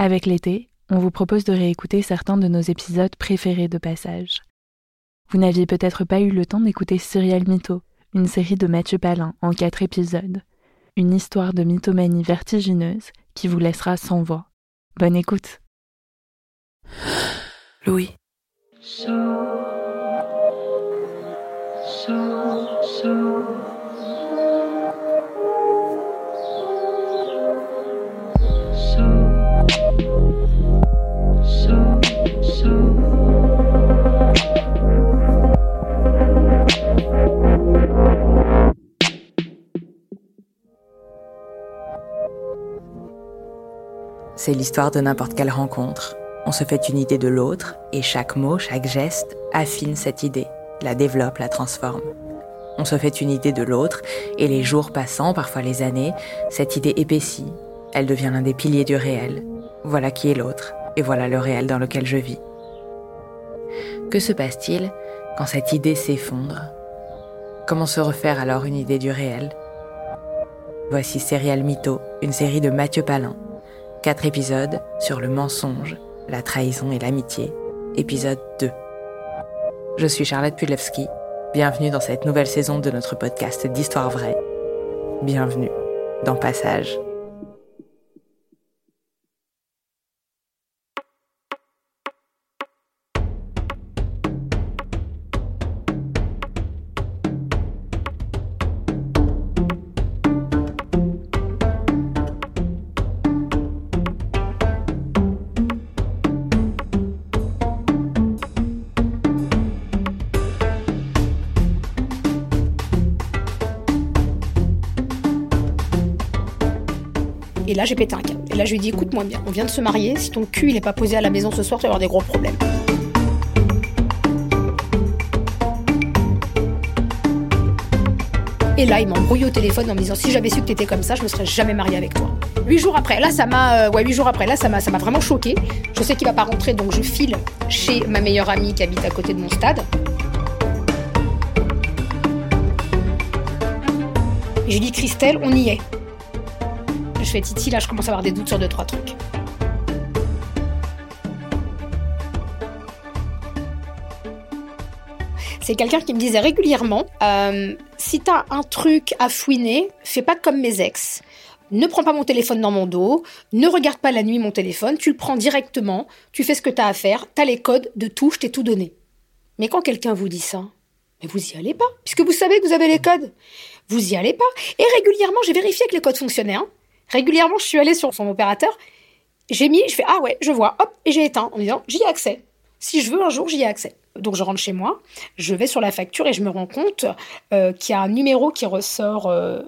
Avec l'été, on vous propose de réécouter certains de nos épisodes préférés de Passage. Vous n'aviez peut-être pas eu le temps d'écouter Serial Mytho, une série de Mathieu Palin en quatre épisodes. Une histoire de mythomanie vertigineuse qui vous laissera sans voix. Bonne écoute. Louis. C'est l'histoire de n'importe quelle rencontre. On se fait une idée de l'autre et chaque mot, chaque geste affine cette idée, la développe, la transforme. On se fait une idée de l'autre et les jours passant, parfois les années, cette idée épaissit. Elle devient l'un des piliers du réel. Voilà qui est l'autre et voilà le réel dans lequel je vis. Que se passe-t-il quand cette idée s'effondre? Comment se refaire alors une idée du réel? Voici Serial Mytho, une série de Mathieu Palin. Quatre épisodes sur le mensonge, la trahison et l'amitié. Épisode 2. Je suis Charlotte Pudlewski. Bienvenue dans cette nouvelle saison de notre podcast d'Histoire vraie. Bienvenue dans Passage. Là, j'ai pété un câble. Et là, je lui ai dit, écoute-moi bien, on vient de se marier. Si ton cul, il pas posé à la maison ce soir, tu vas avoir des gros problèmes. Et là, il m'embrouille au téléphone en me disant, si j'avais su que t'étais comme ça, je me serais jamais mariée avec toi. Huit jours après, là, ça m'a, euh, ouais, huit jours après, là, ça m'a, ça m'a vraiment choqué. Je sais qu'il va pas rentrer, donc je file chez ma meilleure amie qui habite à côté de mon stade. Et je lui dis, Christelle, on y est. Je fais Titi, là, je commence à avoir des doutes sur deux, trois trucs. C'est quelqu'un qui me disait régulièrement euh, si t'as un truc à fouiner, fais pas comme mes ex. Ne prends pas mon téléphone dans mon dos, ne regarde pas la nuit mon téléphone, tu le prends directement, tu fais ce que t'as à faire, t'as les codes de tout, je t'ai tout donné. Mais quand quelqu'un vous dit ça, mais vous y allez pas, puisque vous savez que vous avez les codes. Vous y allez pas. Et régulièrement, j'ai vérifié que les codes fonctionnaient. hein. Régulièrement, je suis allée sur son opérateur, j'ai mis, je fais ah ouais, je vois, hop, et j'ai éteint en disant j'y ai accès. Si je veux un jour, j'y ai accès. Donc je rentre chez moi, je vais sur la facture et je me rends compte euh, qu'il y a un numéro qui ressort euh,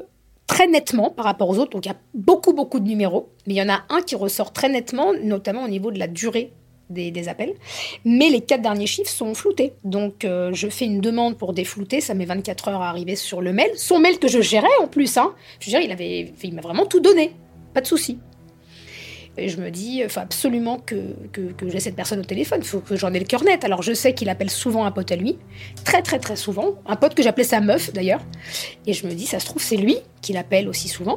très nettement par rapport aux autres. Donc il y a beaucoup beaucoup de numéros, mais il y en a un qui ressort très nettement, notamment au niveau de la durée des, appels. Mais les quatre derniers chiffres sont floutés. Donc euh, je fais une demande pour déflouter, ça met 24 heures à arriver sur le mail. Son mail que je gérais en plus, hein. Je veux dire, il avait, il m'a vraiment tout donné, pas de souci. Et je me dis, il faut absolument que, que, que j'ai cette personne au téléphone, il faut que j'en ai le cœur net. Alors je sais qu'il appelle souvent un pote à lui, très très très souvent, un pote que j'appelais sa meuf d'ailleurs. Et je me dis, ça se trouve, c'est lui qui l'appelle aussi souvent.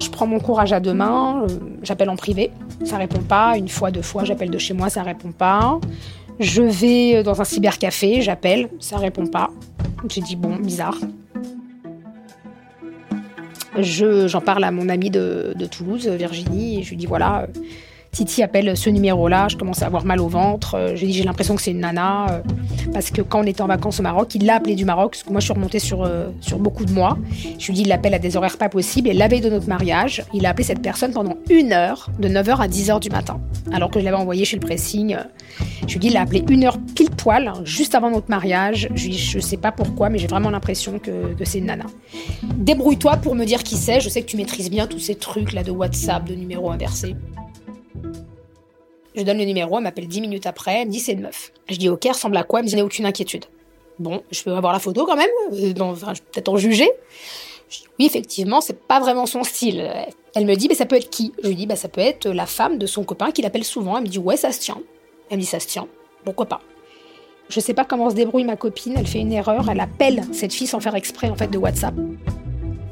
Je prends mon courage à deux mains, euh, j'appelle en privé, ça répond pas. Une fois, deux fois, j'appelle de chez moi, ça répond pas. Je vais dans un cybercafé, j'appelle, ça répond pas. J'ai dit, bon, bizarre. Je- J'en parle à mon amie de, de Toulouse, Virginie, et je lui dis voilà, euh, Titi appelle ce numéro-là, je commence à avoir mal au ventre. Euh, Je lui dis j'ai l'impression que c'est une nana, euh, parce que quand on était en vacances au Maroc, il l'a appelé du Maroc, parce que moi je suis remontée sur, euh, sur beaucoup de mois. Je lui dis il l'appelle à des horaires pas possibles, et la veille de notre mariage, il a appelé cette personne pendant une heure, de 9h à 10h du matin. Alors que je l'avais envoyé chez le pressing. Je lui dis il a appelé une heure pile poil, hein, juste avant notre mariage. Je lui dis je sais pas pourquoi, mais j'ai vraiment l'impression que, que c'est une nana. Débrouille-toi pour me dire qui c'est. Je sais que tu maîtrises bien tous ces trucs là de WhatsApp, de numéros inversés. Je donne le numéro, elle m'appelle dix minutes après, elle me dit c'est une meuf. Je dis ok, ressemble à quoi? Elle me dit n'a aucune inquiétude. Bon, je peux avoir la photo quand même, euh, peut-être en juger. Oui, effectivement, c'est pas vraiment son style. Elle me dit, mais ça peut être qui? Je lui dis, bah, ça peut être la femme de son copain qui l'appelle souvent. Elle me dit, ouais, ça se tient. Elle me dit, ça se tient. Pourquoi pas? Je sais pas comment se débrouille ma copine. Elle fait une erreur. Elle appelle cette fille sans faire exprès, en fait, de WhatsApp.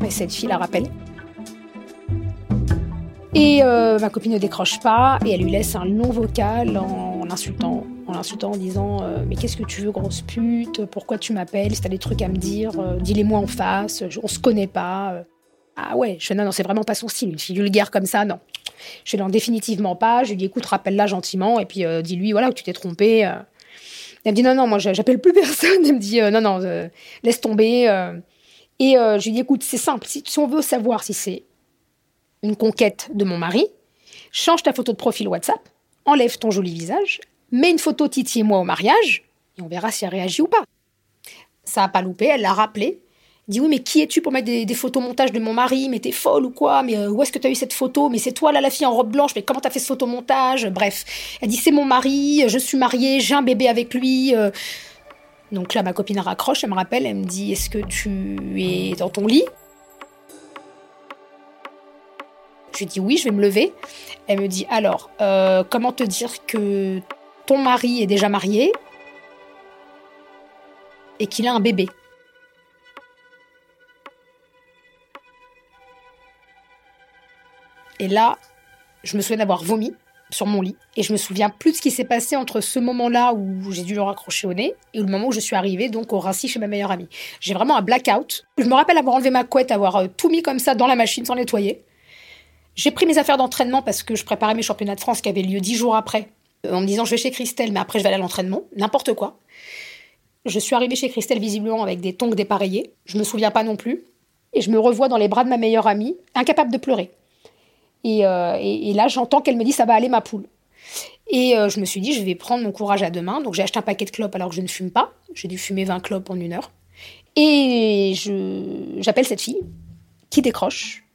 Mais cette fille la rappelle. Et euh, ma copine ne décroche pas et elle lui laisse un long vocal en, l'insultant, en l'insultant en disant euh, mais qu'est-ce que tu veux grosse pute? Pourquoi tu m'appelles? Si t'as des trucs à me dire, euh, dis-les-moi en face. on se connaît pas. Ah ouais, je fais non non c'est vraiment pas son style. Une fille vulgaire comme ça non. Je fais non définitivement pas. Je lui dis écoute rappelle-la gentiment et puis dis-lui voilà que tu t'es trompé. Elle me dit non non moi j'appelle plus personne. Elle me dit non non laisse tomber. et je lui dis écoute c'est simple si on veut savoir si c'est une conquête de mon mari, change ta photo de profil WhatsApp, enlève ton joli visage, mets une photo Titi et moi au mariage, et on verra si elle réagit ou pas. Ça a pas loupé, elle l'a rappelé. Elle dit oui, mais qui es-tu pour mettre des, photos montage de mon mari? Mais t'es folle ou quoi? Mais euh, où est-ce que t'as eu cette photo? Mais c'est toi là, la fille en robe blanche. Mais comment t'as fait ce photomontage Bref, elle dit c'est mon mari, je suis mariée, j'ai un bébé avec lui. Euh. Donc là, ma copine raccroche, elle me rappelle, elle me dit est-ce que tu es dans ton lit? Je lui dis oui, je vais me lever. Elle me dit alors, euh, comment te dire que ton mari est déjà marié et qu'il a un bébé? Et là, je me souviens d'avoir vomi sur mon lit et je me souviens plus de ce qui s'est passé entre ce moment-là où j'ai dû le raccrocher au nez et le moment où je suis arrivée donc au Rassi chez ma meilleure amie. J'ai vraiment un blackout. Je me rappelle avoir enlevé ma couette, avoir euh, tout mis comme ça dans la machine sans nettoyer. J'ai pris mes affaires d'entraînement parce que je préparais mes championnats de France qui avaient lieu dix jours après, euh, en me disant je vais chez Christelle, mais après je vais aller à l'entraînement, n'importe quoi. Je suis arrivée chez Christelle visiblement avec des tongs dépareillés, je me souviens pas non plus, et je me revois dans les bras de ma meilleure amie, incapable de pleurer. Et, euh, là, j'entends qu'elle me dit ça va aller ma poule. Et euh, je me suis dit, je vais prendre mon courage à deux. Donc j'ai acheté un paquet de clopes alors que je ne fume pas. J'ai dû fumer 20 clopes en une heure. Et j'appelle cette fille qui décroche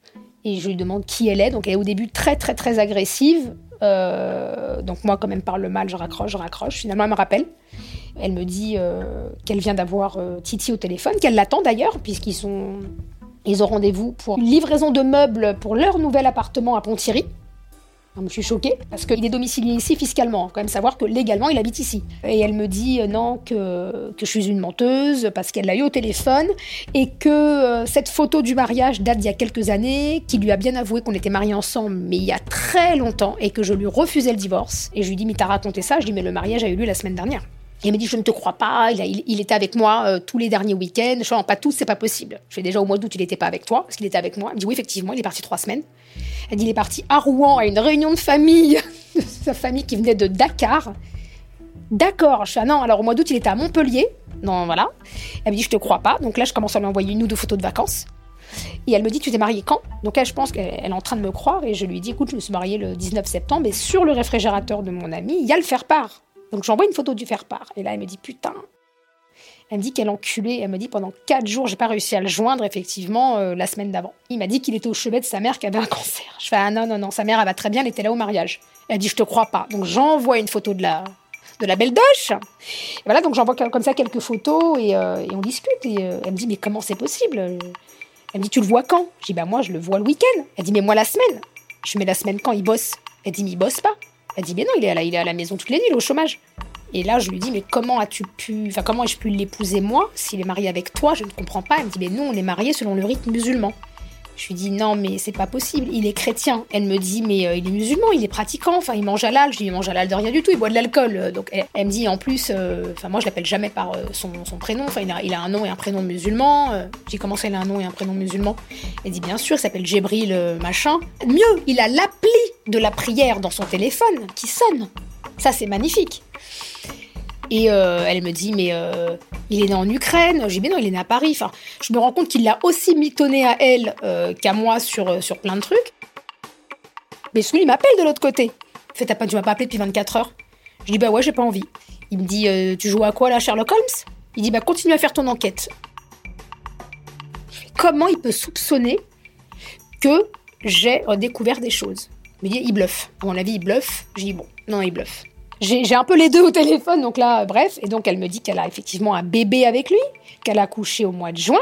et je lui demande qui elle est. Donc elle est au début très très très agressive. Euh, donc moi quand même parle mal, je raccroche, je raccroche. Finalement elle me rappelle. Elle me dit euh, qu'elle vient d'avoir euh, Titi au téléphone, qu'elle l'attend d'ailleurs puisqu'ils sont ils ont rendez-vous pour une livraison de meubles pour leur nouvel appartement à Ponthierry je suis choquée parce qu'il est domicilié ici fiscalement. Quand même savoir que légalement il habite ici. Et elle me dit euh, non que, que je suis une menteuse parce qu'elle l'a eu au téléphone et que euh, cette photo du mariage date d'il y a quelques années, qu'il lui a bien avoué qu'on était mariés ensemble mais il y a très longtemps et que je lui refusais le divorce. Et je lui dis mais t'as raconté ça? Je dis mais le mariage a eu lieu la semaine dernière. Et elle me dit, je ne te crois pas, il, il, était avec moi euh, tous les derniers week-ends. Je dis, pas tous, c'est pas possible. Je fais déjà au mois d'août, il n'était pas avec toi, parce qu'il était avec moi. Elle me dit, oui, effectivement, il est parti trois semaines. Elle dit, il est parti à Rouen, à une réunion de famille, de sa famille qui venait de Dakar. D'accord. Je ah non, alors au mois d'août, il était à Montpellier. Non, voilà. Elle me dit, je te crois pas. Donc là, je commence à lui envoyer une ou deux photos de vacances. Et elle me dit, tu t'es mariée quand? Donc elle, je pense qu'elle est en train de me croire. Et je lui dis, écoute, je me suis mariée le 19 septembre. Et sur le réfrigérateur de mon ami, il y a le faire-part. Donc j'envoie une photo du faire-part. Et là, elle me dit putain. Elle me dit qu'elle enculé. Elle me dit pendant quatre jours, j'ai pas réussi à le joindre, effectivement, euh, la semaine d'avant. Il m'a dit qu'il était au chevet de sa mère qui avait un cancer. Je fais ah non, non, non, sa mère, elle va très bien, elle était là au mariage. Elle dit je te crois pas. Donc j'envoie une photo de la, de la belle doche. Et voilà, donc j'envoie comme ça quelques photos et, euh, on discute. Et euh, elle me dit mais comment c'est possible? Elle me dit tu le vois quand? Je dis bah moi je le vois le week-end. Elle dit mais moi la semaine. Je mets la semaine quand il bosse. Elle dit mais il bosse pas. Elle dit, mais non, il est, à il est à la maison toutes les nuits, il est au chômage. Et là, je lui dis, mais comment as-tu pu, enfin, comment ai-je pu l'épouser moi s'il est marié avec toi? Je ne comprends pas. Elle me dit, mais non, on est mariés selon le rite musulman. Je lui dis non, mais c'est pas possible, il est chrétien. Elle me dit mais euh, il est musulman, il est pratiquant, enfin il mange halal. Je lui dis il mange halal de rien du tout, il boit de l'alcool. Donc elle, me dit en plus, euh, enfin moi je l'appelle jamais par euh, son, prénom, enfin il a, un nom et un prénom musulman. J'ai commencé il a un nom et un prénom musulman? Elle dit bien sûr, il s'appelle Jébril machin. Mieux, il a l'appli de la prière dans son téléphone qui sonne. Ça c'est magnifique. Et euh, elle me dit, mais euh, il est né en Ukraine. J'ai dit, mais non, il est né à Paris. Enfin, je me rends compte qu'il l'a aussi mitonné à elle euh, qu'à moi sur, sur plein de trucs. Mais celui, il m'appelle de l'autre côté. Il fait, tu m'as pas appelé depuis 24 heures. Je dis, bah ouais, j'ai pas envie. Il me dit, tu joues à quoi là, Sherlock Holmes? Il dit, bah continue à faire ton enquête. Comment il peut soupçonner que j'ai découvert des choses? Me dis, il bluffe. À mon avis, il bluffe. Je dis, bon, non, il bluffe. J'ai un peu les deux au téléphone, donc là, bref. Et donc, elle me dit qu'elle a effectivement un bébé avec lui, qu'elle a couché au mois de juin.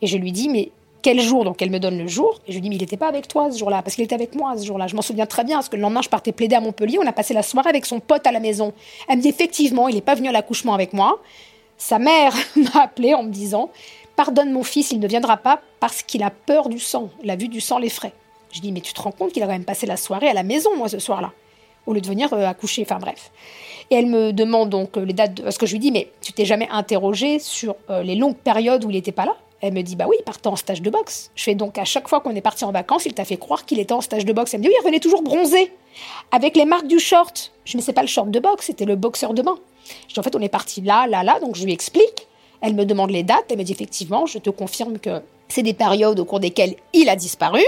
Et je lui dis, mais quel jour? Donc, elle me donne le jour. Et je lui dis, mais il n'était pas avec toi ce jour-là, parce qu'il était avec moi ce jour-là. Je m'en souviens très bien, parce que le lendemain, je partais plaider à Montpellier. On a passé la soirée avec son pote à la maison. Elle me dit, effectivement, il n'est pas venu à l'accouchement avec moi. Sa mère m'a appelé en me disant, pardonne mon fils, il ne viendra pas parce qu'il a peur du sang. La vue du sang l'effraie. Je dis, mais tu te rends compte qu'il a quand même passé la soirée à la maison, moi, ce soir-là? Au lieu de venir euh, accoucher, enfin bref. Et elle me demande donc euh, les dates, de... parce que je lui dis, mais tu t'es jamais interrogé sur euh, les longues périodes où il n'était pas là? Elle me dit, bah oui, il partait en stage de boxe. Je fais donc à chaque fois qu'on est parti en vacances, il t'a fait croire qu'il était en stage de boxe. Elle me dit, oui, il revenait toujours bronzé, avec les marques du short. Je ne sais pas le short de boxe, c'était le boxeur de bain. Je dis, en fait, on est parti là, là, là, donc je lui explique. Elle me demande les dates, elle me dit, effectivement, je te confirme que c'est des périodes au cours desquelles il a disparu.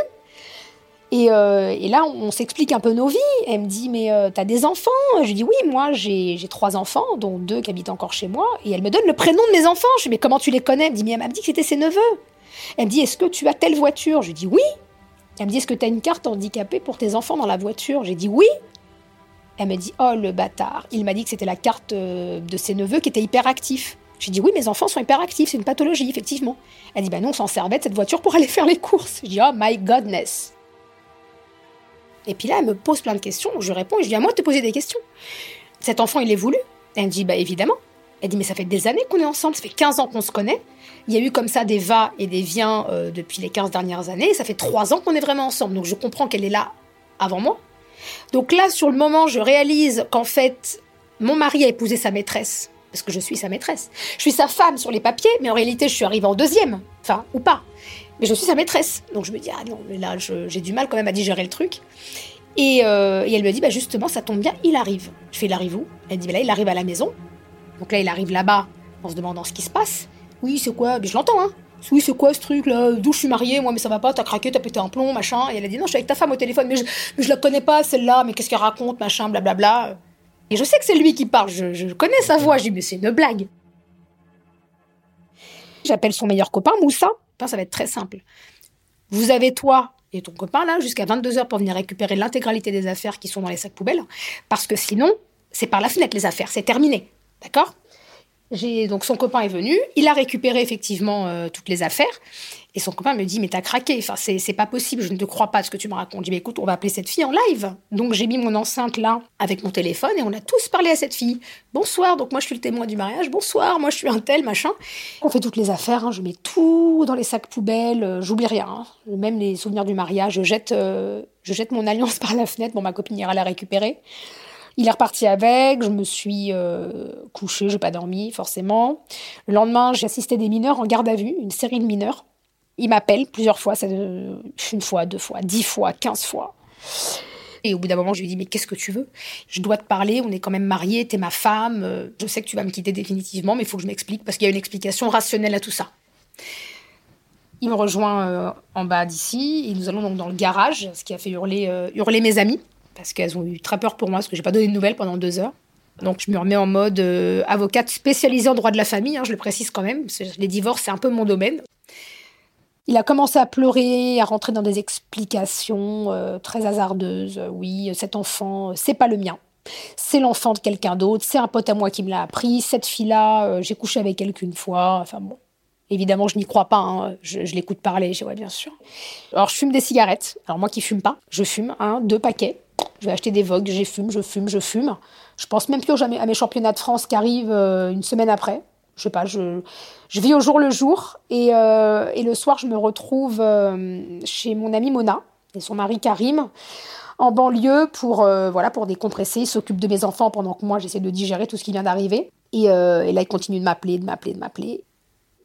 Euh, et, là, on, s'explique un peu nos vies. Elle me dit, mais euh, t'as des enfants? Je lui dis, oui, moi, j'ai trois enfants, dont deux qui habitent encore chez moi. Et elle me donne le prénom de mes enfants. Je lui dis, mais comment tu les connais? Elle me dit, mais elle m'a dit que c'était ses neveux. Elle me dit, est-ce que tu as telle voiture? Je lui dis, oui. Elle me dit, est-ce que tu as une carte handicapée pour tes enfants dans la voiture? J'ai dit, oui. Elle me dit, oh, le bâtard. Il m'a dit que c'était la carte euh, de ses neveux qui était hyperactif. J'ai dit oui, mes enfants sont hyperactifs, c'est une pathologie, effectivement. Elle dit bah non, on s'en servait de cette voiture pour aller faire les courses. Je dis oh my godness. Et puis là, elle me pose plein de questions. Je réponds je dis à moi de te poser des questions. Cet enfant, il est voulu Elle me dit bah évidemment. Elle dit mais ça fait des années qu'on est ensemble, ça fait 15 ans qu'on se connaît. Il y a eu comme ça des va et des viens euh, depuis les 15 dernières années. ça fait 3 ans qu'on est vraiment ensemble. Donc je comprends qu'elle est là avant moi. Donc là, sur le moment, je réalise qu'en fait, mon mari a épousé sa maîtresse. Parce que je suis sa maîtresse. Je suis sa femme sur les papiers, mais en réalité, je suis arrivée en deuxième. Enfin, ou pas mais je suis sa maîtresse. Donc je me dis, ah non, mais là, j'ai du mal quand même à digérer le truc. Et, euh, elle me dit, bah justement, ça tombe bien, il arrive. Je fais, il arrive où? Elle dit, bah là, il arrive à la maison. Donc là, il arrive là-bas en se demandant ce qui se passe. Oui, c'est quoi? Mais je l'entends, hein. Oui, c'est quoi ce truc là? D'où je suis mariée Moi, mais ça va pas, t'as craqué, t'as pété un plomb, machin. Et elle a dit, non, je suis avec ta femme au téléphone, mais je, mais je la connais pas, celle-là, mais qu'est-ce qu'elle raconte, machin, blablabla. Et je sais que c'est lui qui parle, je, je connais sa voix. Je dis, mais c'est une blague. J'appelle son meilleur copain, Moussa ça va être très simple. Vous avez toi et ton copain là jusqu'à 22h pour venir récupérer l'intégralité des affaires qui sont dans les sacs poubelles, parce que sinon, c'est par la fenêtre les affaires, c'est terminé. D'accord? Donc son copain est venu, il a récupéré effectivement euh, toutes les affaires et son copain me dit mais t'as craqué, enfin c'est pas possible, je ne te crois pas ce que tu me racontes. Je dis mais écoute on va appeler cette fille en live. Donc j'ai mis mon enceinte là avec mon téléphone et on a tous parlé à cette fille. Bonsoir, donc moi je suis le témoin du mariage. Bonsoir, moi je suis un tel machin. On fait toutes les affaires, hein. je mets tout dans les sacs poubelles, euh, j'oublie rien, hein. même les souvenirs du mariage. Je jette, euh, je jette mon alliance par la fenêtre. Bon ma copine ira la récupérer. Il est reparti avec, je me suis euh, couchée, j'ai pas dormi forcément. Le lendemain, j'ai assisté des mineurs en garde à vue, une série de mineurs. Il m'appelle plusieurs fois, une fois, deux fois, dix fois, quinze fois. Et au bout d'un moment, je lui dis mais qu'est-ce que tu veux? Je dois te parler, on est quand même mariés, t'es ma femme, euh, je sais que tu vas me quitter définitivement, mais il faut que je m'explique parce qu'il y a une explication rationnelle à tout ça. Il me rejoint euh, en bas d'ici et nous allons donc dans le garage, ce qui a fait hurler, hurler mes amis parce qu'elles ont eu très peur pour moi, parce que j'ai pas donné de nouvelles pendant deux heures. Donc je me remets en mode euh, avocate spécialisée en droit de la famille, hein, je le précise quand même, les divorces c'est un peu mon domaine. Il a commencé à pleurer, à rentrer dans des explications euh, très hasardeuses. Oui, cet enfant, c'est pas le mien. C'est l'enfant de quelqu'un d'autre, c'est un pote à moi qui me l'a appris. Cette fille-là, euh, j'ai couché avec elle qu'une fois. Enfin bon, Évidemment, je n'y crois pas. Hein. Je, l'écoute parler. Je ouais, bien sûr. Alors, je fume des cigarettes. Alors, moi qui fume pas, je fume deux paquets. Je vais acheter des Vogue, j'ai fume, je fume, je fume. Je pense même plus à mes championnats de France qui arrivent euh, une semaine après. Je sais pas, je, je vis au jour le jour. Et, euh, et le soir, je me retrouve euh, chez mon amie Mona et son mari Karim en banlieue pour, voilà, pour décompresser. Il s'occupe de mes enfants pendant que moi, j'essaie de digérer tout ce qui vient d'arriver. Et, et, là, il continue de m'appeler, de m'appeler, de m'appeler.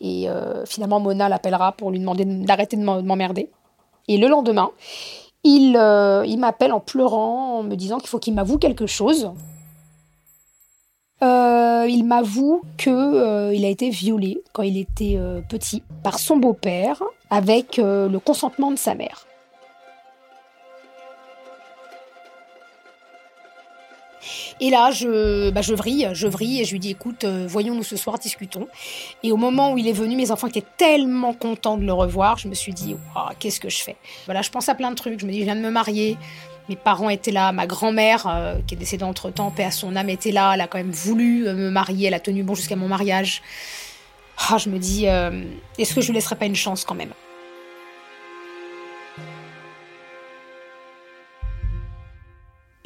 Et finalement, Mona l'appellera pour lui demander d'arrêter de m'emmerder. Et le lendemain, euh, il, m'appelle en pleurant, en me disant qu'il faut qu'il m'avoue quelque chose. Euh, il m'avoue qu'il euh, a été violé quand il était petit par son beau-père avec le consentement de sa mère. Et là, je, bah, je vrille, je vrille et je lui dis écoute, euh, voyons-nous ce soir, discutons. Et au moment où il est venu, mes enfants étaient tellement contents de le revoir, je me suis dit qu'est-ce que je fais? Voilà, je pense à plein de trucs. Je me dis je viens de me marier. Mes parents étaient là, ma grand-mère, euh, qui est décédée entre-temps, paix à son âme, était là. Elle a quand même voulu euh, me marier, elle a tenu bon jusqu'à mon mariage. Ah, je me dis, est-ce que je lui laisserai pas une chance quand même?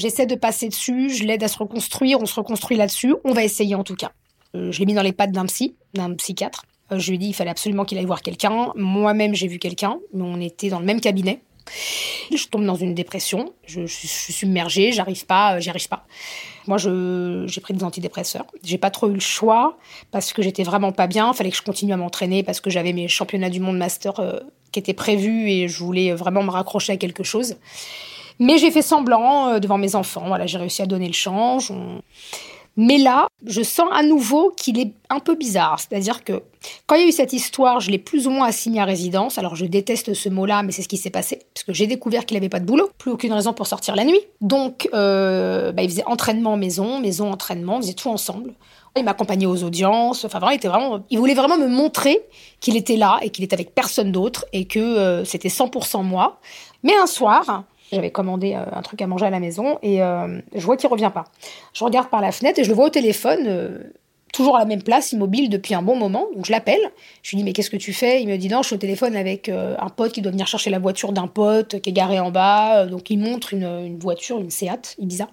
J'essaie de passer dessus, je l'aide à se reconstruire, on se reconstruit là-dessus, on va essayer en tout cas. je l'ai mis dans les pattes d'un psy, d'un psychiatre. je lui ai dit il fallait absolument qu'il aille voir quelqu'un. Moi-même, j'ai vu quelqu'un, mais on était dans le même cabinet. Je tombe dans une dépression, je, suis submergée, j'arrive pas, euh, j'y arrive pas. Moi, j'ai pris des antidépresseurs. J'ai pas trop eu le choix parce que j'étais vraiment pas bien. Il fallait que je continue à m'entraîner parce que j'avais mes championnats du monde master euh, qui étaient prévus et je voulais vraiment me raccrocher à quelque chose. Mais j'ai fait semblant euh, devant mes enfants. Voilà, j'ai réussi à donner le change. Mais là, je sens à nouveau qu'il est un peu bizarre. C'est-à-dire que quand il y a eu cette histoire, je l'ai plus ou moins assigné à résidence. Alors je déteste ce mot-là, mais c'est ce qui s'est passé. Parce que j'ai découvert qu'il n'avait pas de boulot, plus aucune raison pour sortir la nuit. Donc euh, bah, il faisait entraînement maison, maison entraînement, on faisait tout ensemble. Il m'accompagnait aux audiences. Enfin, vraiment, il, était vraiment, il voulait vraiment me montrer qu'il était là et qu'il était avec personne d'autre et que euh, c'était 100% moi. Mais un soir, j'avais commandé euh, un truc à manger à la maison et euh, je vois qu'il revient pas. Je regarde par la fenêtre et je le vois au téléphone, euh, toujours à la même place, immobile depuis un bon moment. Donc je l'appelle. Je lui dis mais qu'est-ce que tu fais? Il me dit non, je suis au téléphone avec un pote qui doit venir chercher la voiture d'un pote qui est garé en bas. Donc il montre une, voiture, une Seat Ibiza.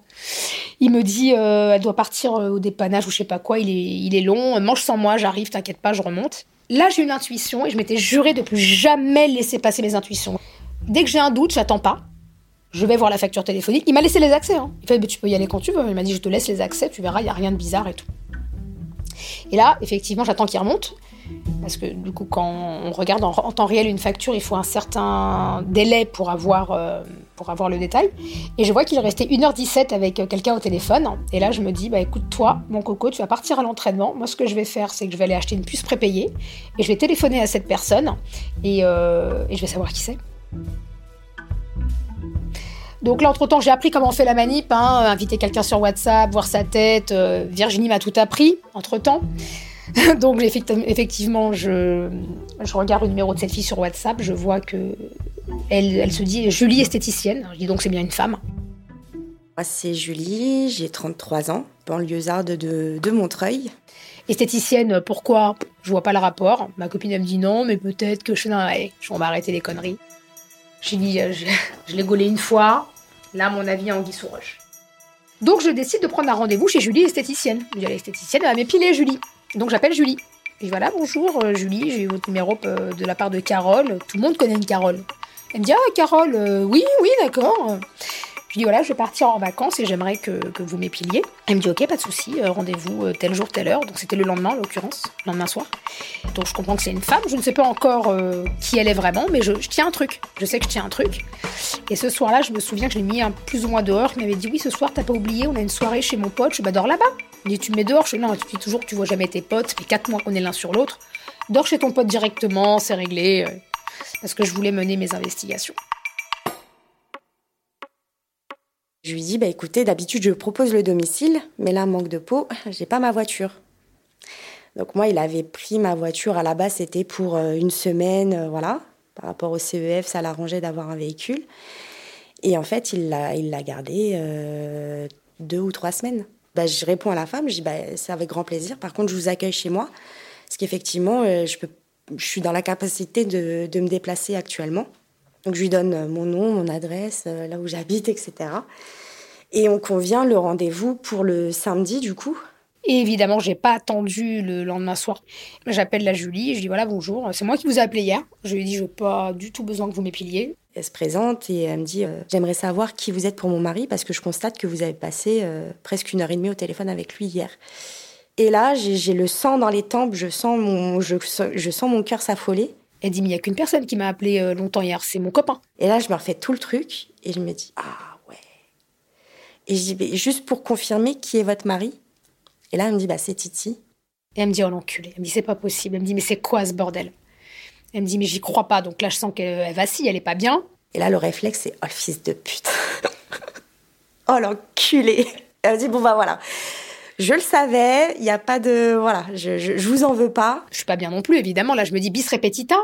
Il me dit elle doit partir au dépannage ou je sais pas quoi. Il est, il est long. Mange sans moi, j'arrive, t'inquiète pas, je remonte. Là j'ai une intuition et je m'étais juré de plus jamais laisser passer mes intuitions. Dès que j'ai un doute, j'attends pas je vais voir la facture téléphonique. Il m'a laissé les accès. Hein. Il fait, tu peux y aller quand tu veux. Il m'a dit, je te laisse les accès, tu verras, il n'y a rien de bizarre et tout. Et là, effectivement, j'attends qu'il remonte. Parce que du coup, quand on regarde en, temps réel une facture, il faut un certain délai pour avoir, euh, pour avoir le détail. Et je vois qu'il restait 1h17 avec quelqu'un au téléphone. Et là, je me dis, bah écoute, toi, mon coco, tu vas partir à l'entraînement. Moi, ce que je vais faire, c'est que je vais aller acheter une puce prépayée. Et je vais téléphoner à cette personne. Et, euh, et je vais savoir qui c'est. Donc là, entre-temps, j'ai appris comment on fait la manip, hein, inviter quelqu'un sur WhatsApp, voir sa tête. Euh, Virginie m'a tout appris, entre-temps. Donc effectivement, je, je, regarde le numéro de cette fille sur WhatsApp, je vois que elle, elle se dit Julie esthéticienne. Je dis donc c'est bien une femme. Moi c'est Julie, j'ai 33 ans, banlieusarde de, de Montreuil. Esthéticienne, pourquoi? Je vois pas le rapport. Ma copine elle me dit non, mais peut-être que je suis dans on va arrêter les conneries. J'ai dit, euh, je, l'ai gaulé une fois. Là, mon avis, en sous roche. Donc, je décide de prendre un rendez-vous chez Julie, esthéticienne. Je dis à l'esthéticienne, elle va m'épiler, Julie. Donc, j'appelle Julie. Et voilà, bonjour, euh, Julie, j'ai eu votre numéro euh, de la part de Carole. Tout le monde connaît une Carole. Elle me dit, ah, Carole, oui, oui, d'accord. Je dis voilà, je vais partir en vacances et j'aimerais que, vous m'épiliez. Elle me dit ok, pas de souci, euh, rendez-vous euh, tel jour, telle heure. Donc c'était le lendemain en l'occurrence, le lendemain soir. Donc je comprends que c'est une femme. Je ne sais pas encore euh, qui elle est vraiment, mais je, tiens un truc. Je sais que je tiens un truc. Et ce soir-là, je me souviens que je l'ai mis un plus ou moins dehors. Il m'avait dit oui, ce soir, t'as pas oublié, on a une soirée chez mon pote. Je bah dors là-bas. Il dit tu me mets dehors. Je dis non, tu dis toujours que tu vois jamais tes potes. Ça fait quatre mois qu'on est l'un sur l'autre. Dors chez ton pote directement, c'est réglé. parce que je voulais mener mes investigations. Je lui dis bah écoutez, d'habitude je propose le domicile, mais là manque de peau, j'ai pas ma voiture. Donc moi, il avait pris ma voiture à la base, c'était pour euh, une semaine, euh, voilà. Par rapport au CEF, ça l'arrangeait d'avoir un véhicule. Et en fait, il l'a, il l'a gardé euh, deux ou trois semaines. Bah, je réponds à la femme, je dis bah, c'est avec grand plaisir. Par contre, je vous accueille chez moi, parce qu'effectivement, je peux, je suis dans la capacité de, de me déplacer actuellement. Donc je lui donne euh, mon nom, mon adresse, euh, là où j'habite, etc. Et on convient le rendez-vous pour le samedi, du coup. Et évidemment, j'ai pas attendu le lendemain soir. J'appelle la Julie, je dis voilà, bonjour, c'est moi qui vous ai appelé hier. Je lui ai dit, je n'ai pas du tout besoin que vous m'épiliez. Elle se présente et elle me dit euh, J'aimerais savoir qui vous êtes pour mon mari parce que je constate que vous avez passé presque une heure et demie au téléphone avec lui hier. Et là, j'ai le sang dans les tempes, je sens mon, je, je sens mon cœur s'affoler. Elle dit, mais il n'y a qu'une personne qui m'a appelé euh, longtemps hier, c'est mon copain. Et là, je me refais tout le truc et je me dis, ah ouais. Et je dis, juste pour confirmer qui est votre mari. Et là, elle me dit, bah c'est Titi. Et elle me dit, oh l'enculé. Elle me dit, c'est pas possible. Elle me dit, mais c'est quoi ce bordel? Elle me dit, mais j'y crois pas. Donc là, je sens qu'elle vacille, elle est pas bien. Et là, le réflexe, c'est, oh le fils de pute. oh l'enculé. Elle me dit, bon bah voilà. Je le savais, il n'y a pas de... Voilà, je, je, vous en veux pas. Je suis pas bien non plus, évidemment. Là, je me dis bis repetita.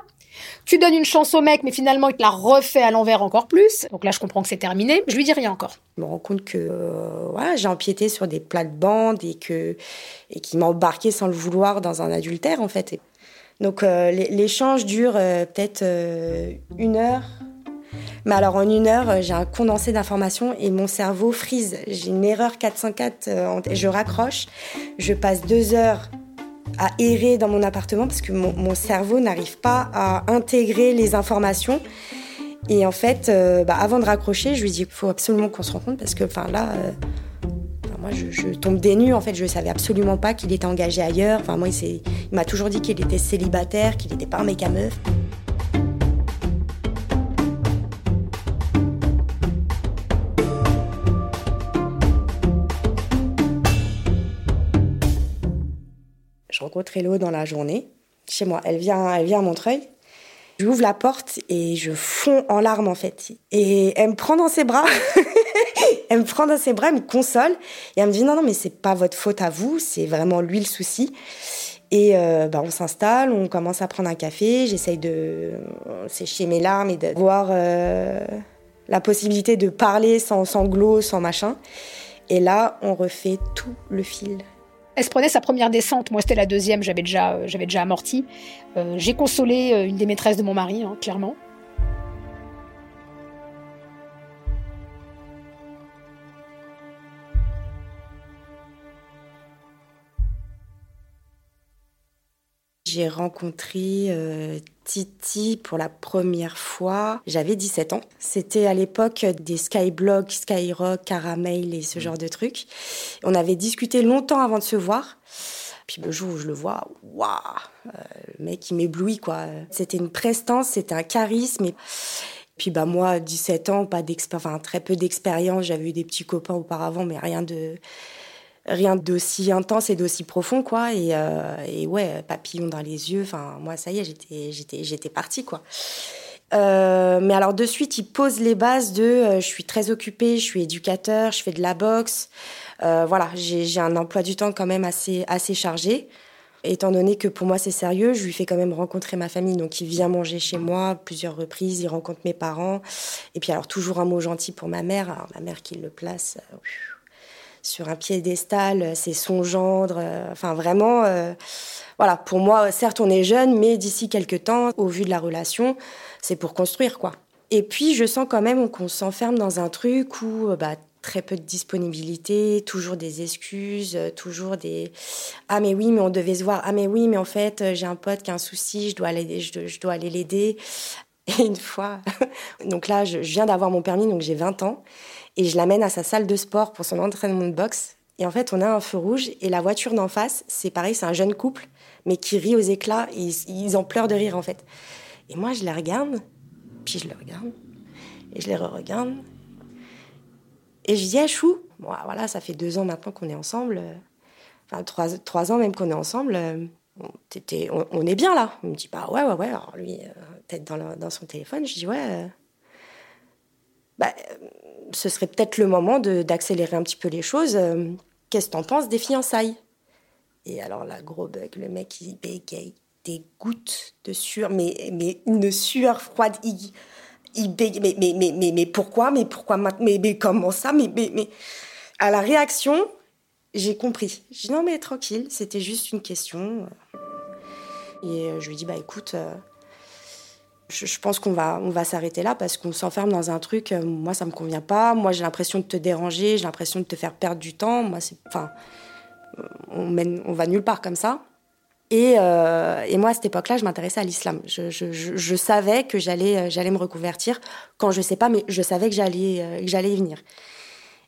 Tu donnes une chance au mec, mais finalement, il te la refait à l'envers encore plus. Donc là, je comprends que c'est terminé. Je lui dis rien encore. Je me rends compte que euh, j'ai empiété sur des plates-bandes et que et qu'il m'a embarqué sans le vouloir dans un adultère, en fait. Donc euh, l'échange dure euh, peut-être une heure. Mais alors en une heure, j'ai un condensé d'informations et mon cerveau frise. J'ai une erreur 404, je raccroche. Je passe deux heures à errer dans mon appartement parce que mon, cerveau n'arrive pas à intégrer les informations. Et en fait, euh, bah, avant de raccrocher, je lui dis qu'il faut absolument qu'on se rencontre parce que, enfin là, euh, moi je, tombe des. En fait, je ne savais absolument pas qu'il était engagé ailleurs. Enfin, moi, il, m'a toujours dit qu'il était célibataire, qu'il n'était pas un mec à meuf. Rencontre Hello dans la journée, chez moi. Elle vient, elle vient à Montreuil. J'ouvre la porte et je fonds en larmes en fait. Et elle me prend dans ses bras. elle me prend dans ses bras, me console et elle me dit non non mais c'est pas votre faute à vous, c'est vraiment lui le souci. Et euh, bah, on s'installe, on commence à prendre un café. J'essaye de sécher mes larmes et de voir euh, la possibilité de parler sans sanglots, sans machin. Et là, on refait tout le fil elle se prenait sa première descente. Moi, c'était la deuxième. J'avais déjà, euh, j'avais déjà amorti. Euh, j'ai consolé euh, une des maîtresses de mon mari, hein, clairement. J'ai rencontré Titi pour la première fois. J'avais 17 ans. C'était à l'époque des Skyblog, Skyrock, Caramel et ce mm. genre de trucs. On avait discuté longtemps avant de se voir. Puis le jour où je le vois, waouh, euh, le mec il m'éblouit quoi. C'était une prestance, c'était un charisme. Et... Puis bah moi, 17 ans, pas enfin très peu d'expérience. J'avais eu des petits copains auparavant, mais rien de rien d'aussi intense et d'aussi profond quoi et, euh, ouais papillon dans les yeux enfin moi ça y est j'étais j'étais j'étais partie quoi euh, mais alors de suite il pose les bases de euh, je suis très occupée je suis éducateur je fais de la boxe voilà j'ai un emploi du temps quand même assez assez chargé étant donné que pour moi c'est sérieux, je lui fais quand même rencontrer ma famille. Donc il vient manger chez moi plusieurs reprises, il rencontre mes parents. Et puis alors toujours un mot gentil pour ma mère. Alors, ma mère qui le place sur un piédestal, c'est son gendre. Euh, enfin, vraiment, euh, voilà. Pour moi, certes, on est jeune, mais d'ici quelques temps, au vu de la relation, c'est pour construire, quoi. Et puis, je sens quand même qu'on s'enferme dans un truc où, euh, bah, très peu de disponibilité, toujours des excuses, toujours des ah mais oui mais on devait se voir ah mais oui mais en fait j'ai un pote qui a un souci je dois aller je, dois aller l'aider et une fois donc là je viens d'avoir mon permis donc j'ai 20 ans et je l'amène à sa salle de sport pour son entraînement de boxe. Et en fait, on a un feu rouge et la voiture d'en face, c'est pareil, c'est un jeune couple, mais qui rit aux éclats. Ils, en pleurent de rire, en fait. Et moi, je les regarde, puis je les regarde, et je les re-regarde. Et je dis, ah, chou, bon, voilà, ça fait deux ans maintenant qu'on est ensemble. Enfin, trois, trois ans même qu'on est ensemble. On, on, est bien là. On me dit, bah ouais, ouais, ouais. Alors lui, euh, tête dans, dans, son téléphone, je dis, ouais. Euh, bah, ce serait peut-être le moment d'accélérer un petit peu les choses. Euh, qu'est-ce que t'en penses des fiançailles? Et alors là, gros bug, le mec, il bégaye des gouttes de sueur, mais, mais une sueur froide. Il, il bégaye, mais, mais, mais, mais, pourquoi? Mais pourquoi mais, mais comment ça? Mais, mais, mais, à la réaction, j'ai compris. J'ai dit non, mais tranquille, c'était juste une question. Et euh, je lui dis, bah écoute, euh, je, pense qu'on va, on va s'arrêter là parce qu'on s'enferme dans un truc. Euh, moi, ça me convient pas. Moi, j'ai l'impression de te déranger. J'ai l'impression de te faire perdre du temps. Moi, c'est, enfin, on, mène, on va nulle part comme ça. Et, euh, et moi, à cette époque-là, je m'intéressais à l'islam. Je, savais que j'allais, euh, j'allais me reconvertir. Quand je sais pas, mais je savais que j'allais, que j'allais y venir.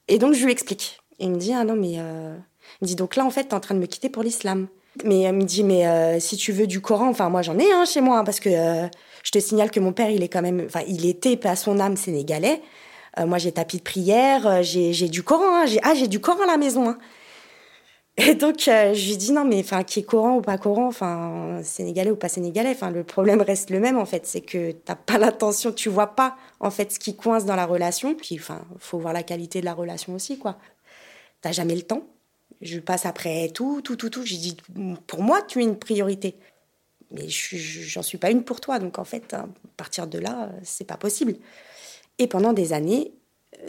Et donc, je lui explique. Et il me dit, ah non, mais, il me dit, donc là, en fait, tu es en train de me quitter pour l'islam. Mais elle me dit, mais si tu veux du Coran, enfin, moi, j'en ai un chez moi, hein, parce que je te signale que mon père, il est quand même, enfin, il était à son âme sénégalais. Euh, moi, j'ai tapis de prière, euh, j'ai du Coran, hein, j'ai ah, du Coran à la maison. Hein. Et donc, euh, je lui dis non, mais enfin, qui est Coran ou pas Coran, enfin, sénégalais ou pas sénégalais, enfin, le problème reste le même en fait, c'est que t'as pas l'intention, tu vois pas en fait ce qui coince dans la relation. Puis, enfin, faut voir la qualité de la relation aussi, quoi. T'as jamais le temps. Je passe après tout, tout, tout, tout. J'ai dit, pour moi, tu es une priorité mais j'en suis pas une pour toi. Donc en fait, à partir de là, c'est pas possible. Et pendant des années,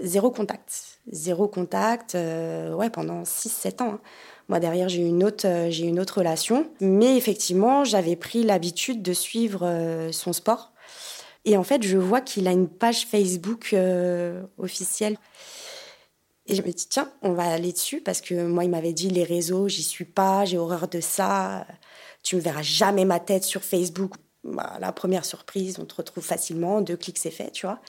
zéro contact. Zéro contact, euh, ouais, pendant 6-7 ans. Hein. Moi, derrière, j'ai une euh, une autre relation. Mais effectivement, j'avais pris l'habitude de suivre euh, son sport. Et en fait, je vois qu'il a une page Facebook officielle. Et je me dis, tiens, on va aller dessus parce que moi, il m'avait dit les réseaux, j'y suis pas, j'ai horreur de ça. Tu me verras jamais ma tête sur Facebook. Bah, la première surprise, on te retrouve facilement, deux clics, c'est fait, tu vois.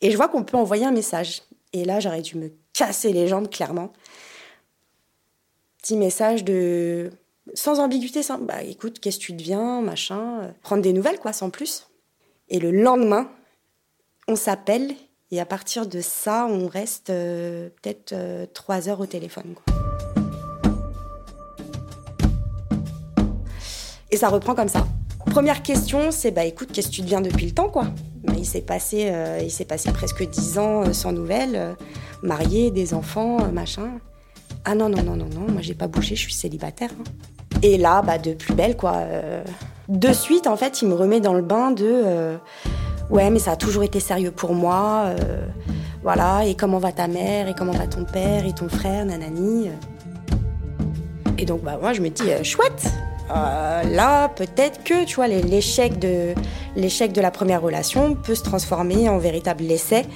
Et je vois qu'on peut envoyer un message. Et là, j'aurais dû me casser les jambes, clairement. Petit message de. Sans ambiguïté, sans... bah écoute, qu'est-ce que tu deviens, machin. Prendre des nouvelles, quoi, sans plus. Et le lendemain, on s'appelle et à partir de ça, on reste euh, peut-être euh, trois heures au téléphone. Et ça reprend comme ça. Première question, c'est bah écoute, qu'est-ce que tu deviens depuis le temps quoi? Il s'est passé, euh, il s'est passé presque dix ans sans nouvelles, marié, des enfants, machin. Ah non non non non non, moi j'ai pas bougé, je suis célibataire. Hein. Et là, bah de plus belle quoi. de suite, en fait, il me remet dans le bain de Ouais, mais ça a toujours été sérieux pour moi. Euh, voilà, et comment va ta mère, et comment va ton père, et ton frère, nanani. Et donc, bah, moi, je me dis, euh, chouette, euh, là, peut-être que, tu vois, l'échec de, l'échec de la première relation peut se transformer en véritable essai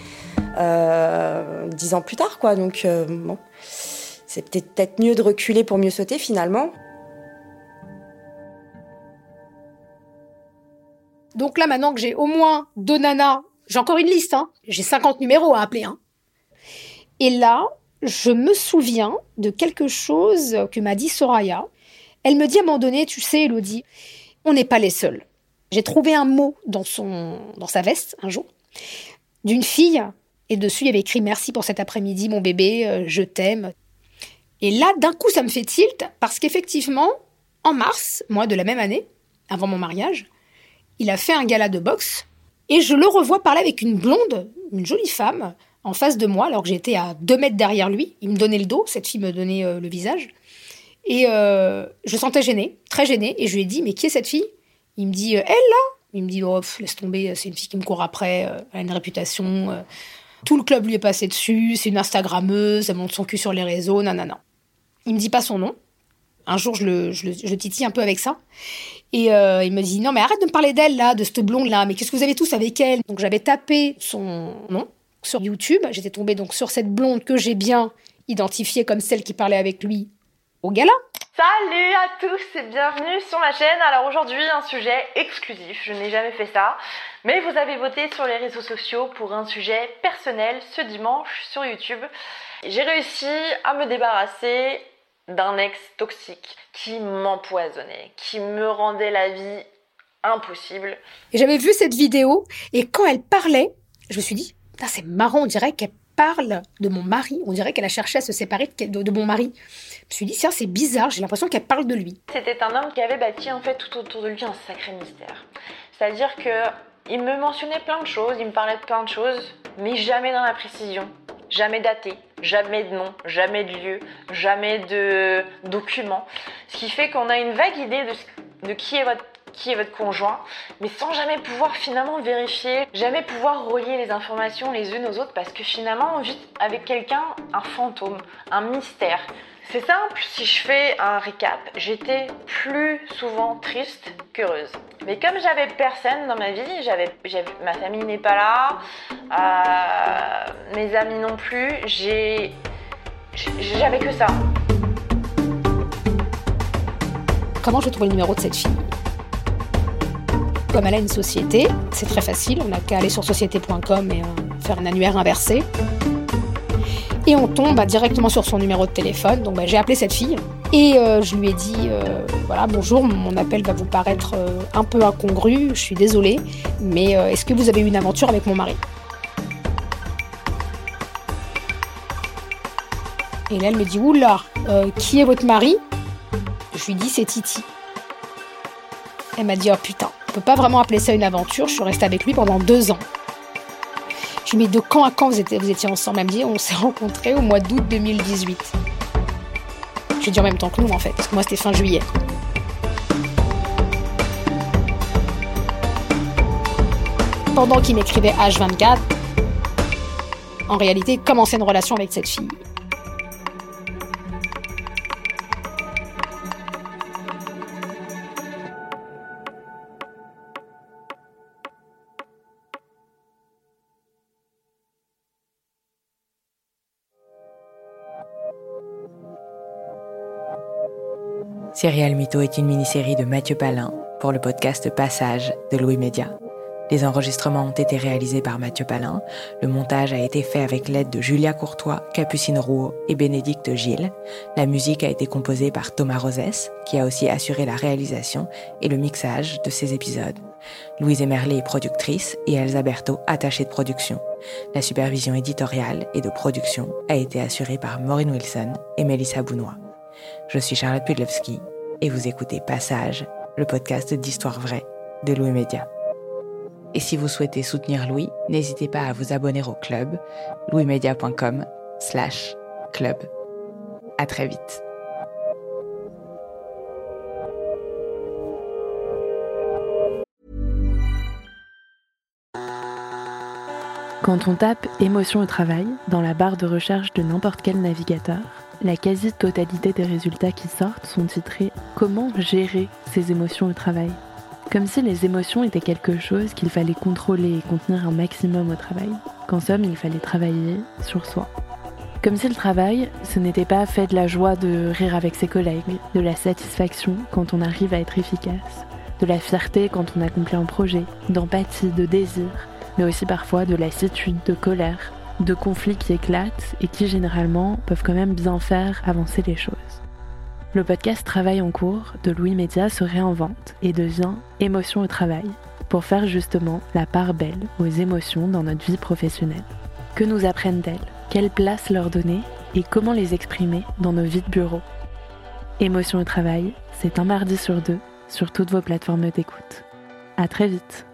dix ans plus tard, quoi. Donc, bon, c'est peut-être mieux de reculer pour mieux sauter, finalement. Donc là, maintenant que j'ai au moins deux nanas, j'ai encore une liste, hein. J'ai 50 numéros à appeler, hein. Et là, je me souviens de quelque chose que m'a dit Soraya. Elle me dit à un moment donné, tu sais, Elodie, on n'est pas les seuls. J'ai trouvé un mot dans son, dans sa veste un jour, d'une fille, et dessus il y avait écrit merci pour cet après-midi, mon bébé, euh, je t'aime. Et là, d'un coup, ça me fait tilt parce qu'effectivement, en mars, moi de la même année, avant mon mariage, il a fait un gala de boxe et je le revois parler avec une blonde, une jolie femme, en face de moi, alors que j'étais à deux mètres derrière lui. Il me donnait le dos, cette fille me donnait euh, le visage. Et euh, je sentais gênée, très gênée, et je lui ai dit, mais qui est cette fille? Il me dit, euh, elle là Il me dit, oh, laisse tomber, c'est une fille qui me court après, elle a une réputation, tout le club lui est passé dessus, c'est une Instagrammeuse, elle monte son cul sur les réseaux, non. Il me dit pas son nom. Un jour, je le, titille un peu avec ça. Et euh, il me dit non mais arrête de me parler d'elle là, de cette blonde là. Mais qu'est-ce que vous avez tous avec elle? Donc j'avais tapé son nom sur YouTube. J'étais tombée donc sur cette blonde que j'ai bien identifiée comme celle qui parlait avec lui au gala. Salut à tous et bienvenue sur ma chaîne. Alors aujourd'hui un sujet exclusif, je n'ai jamais fait ça, mais vous avez voté sur les réseaux sociaux pour un sujet personnel ce dimanche sur YouTube. J'ai réussi à me débarrasser d'un ex toxique qui m'empoisonnait, qui me rendait la vie impossible. Et j'avais vu cette vidéo et quand elle parlait, je me suis dit, c'est marrant, on dirait qu'elle parle de mon mari, on dirait qu'elle a cherché à se séparer de, mon mari. Je me suis dit, tiens, c'est bizarre, j'ai l'impression qu'elle parle de lui. C'était un homme qui avait bâti en fait tout autour de lui un sacré mystère. C'est-à-dire que il me mentionnait plein de choses, il me parlait de plein de choses, mais jamais dans la précision jamais daté, jamais de nom, jamais de lieu, jamais de document. Ce qui fait qu'on a une vague idée de, qui est votre qui est votre conjoint, mais sans jamais pouvoir finalement vérifier, jamais pouvoir relier les informations les unes aux autres, parce que finalement on vit avec quelqu'un un fantôme, un mystère. C'est simple, si je fais un récap, j'étais plus souvent triste qu'heureuse. Mais comme j'avais personne dans ma vie, j'avais, ma famille n'est pas là, euh, mes amis non plus, j'ai, j'avais que ça. Comment je trouve le numéro de cette fille? Comme elle a une société, c'est très facile, on n'a qu'à aller sur société.com et euh, faire un annuaire inversé et on tombe bah, directement sur son numéro de téléphone. Donc bah, j'ai appelé cette fille et euh, je lui ai dit euh, voilà bonjour, mon appel va vous paraître euh, un peu incongru, je suis désolée, mais est-ce que vous avez eu une aventure avec mon mari? Et là elle me dit oula, qui est votre mari? Je lui dis c'est Titi. Elle m'a dit oh putain, on peut pas vraiment appeler ça une aventure, je suis restée avec lui pendant deux ans. Je mets de quand à quand vous étiez, ensemble Elle me dit, on s'est rencontrés au mois d'août 2018. Je dis en même temps que nous, en fait, parce que moi, c'était fin juillet. Pendant qu'il m'écrivait H24, en réalité, il commençait une relation avec cette fille. Serial Mytho est une mini-série de Mathieu Palin pour le podcast Passage de Louis Média. Les enregistrements ont été réalisés par Mathieu Palin. Le montage a été fait avec l'aide de Julia Courtois, Capucine Rouault et Bénédicte Gilles. La musique a été composée par Thomas Rosès, qui a aussi assuré la réalisation et le mixage de ces épisodes. Louise Emerlet est productrice et Elsa Berthaud attachée de production. La supervision éditoriale et de production a été assurée par Maureen Wilson et Melissa Bounois. Je suis Charlotte Pudlewski et vous écoutez Passage, le podcast d'histoire vraie de Louis Média. Et si vous souhaitez soutenir Louis, n'hésitez pas à vous abonner au club louismedia.com slash club. À très vite. Quand on tape émotion au travail dans la barre de recherche de n'importe quel navigateur, la quasi-totalité des résultats qui sortent sont titrés Comment gérer ses émotions au travail? Comme si les émotions étaient quelque chose qu'il fallait contrôler et contenir un maximum au travail, qu'en somme il fallait travailler sur soi. Comme si le travail, ce n'était pas fait de la joie de rire avec ses collègues, de la satisfaction quand on arrive à être efficace, de la fierté quand on accomplit un projet, d'empathie, de désir, mais aussi parfois de lassitude, de colère, de conflits qui éclatent et qui généralement peuvent quand même bien faire avancer les choses. Le podcast Travail en cours de Louis Média se réinvente et devient Émotion au travail pour faire justement la part belle aux émotions dans notre vie professionnelle. Que nous apprennent-elles Quelle place leur donner? Et comment les exprimer dans nos vies de bureau? Émotion au travail, c'est un mardi sur deux sur toutes vos plateformes d'écoute. À très vite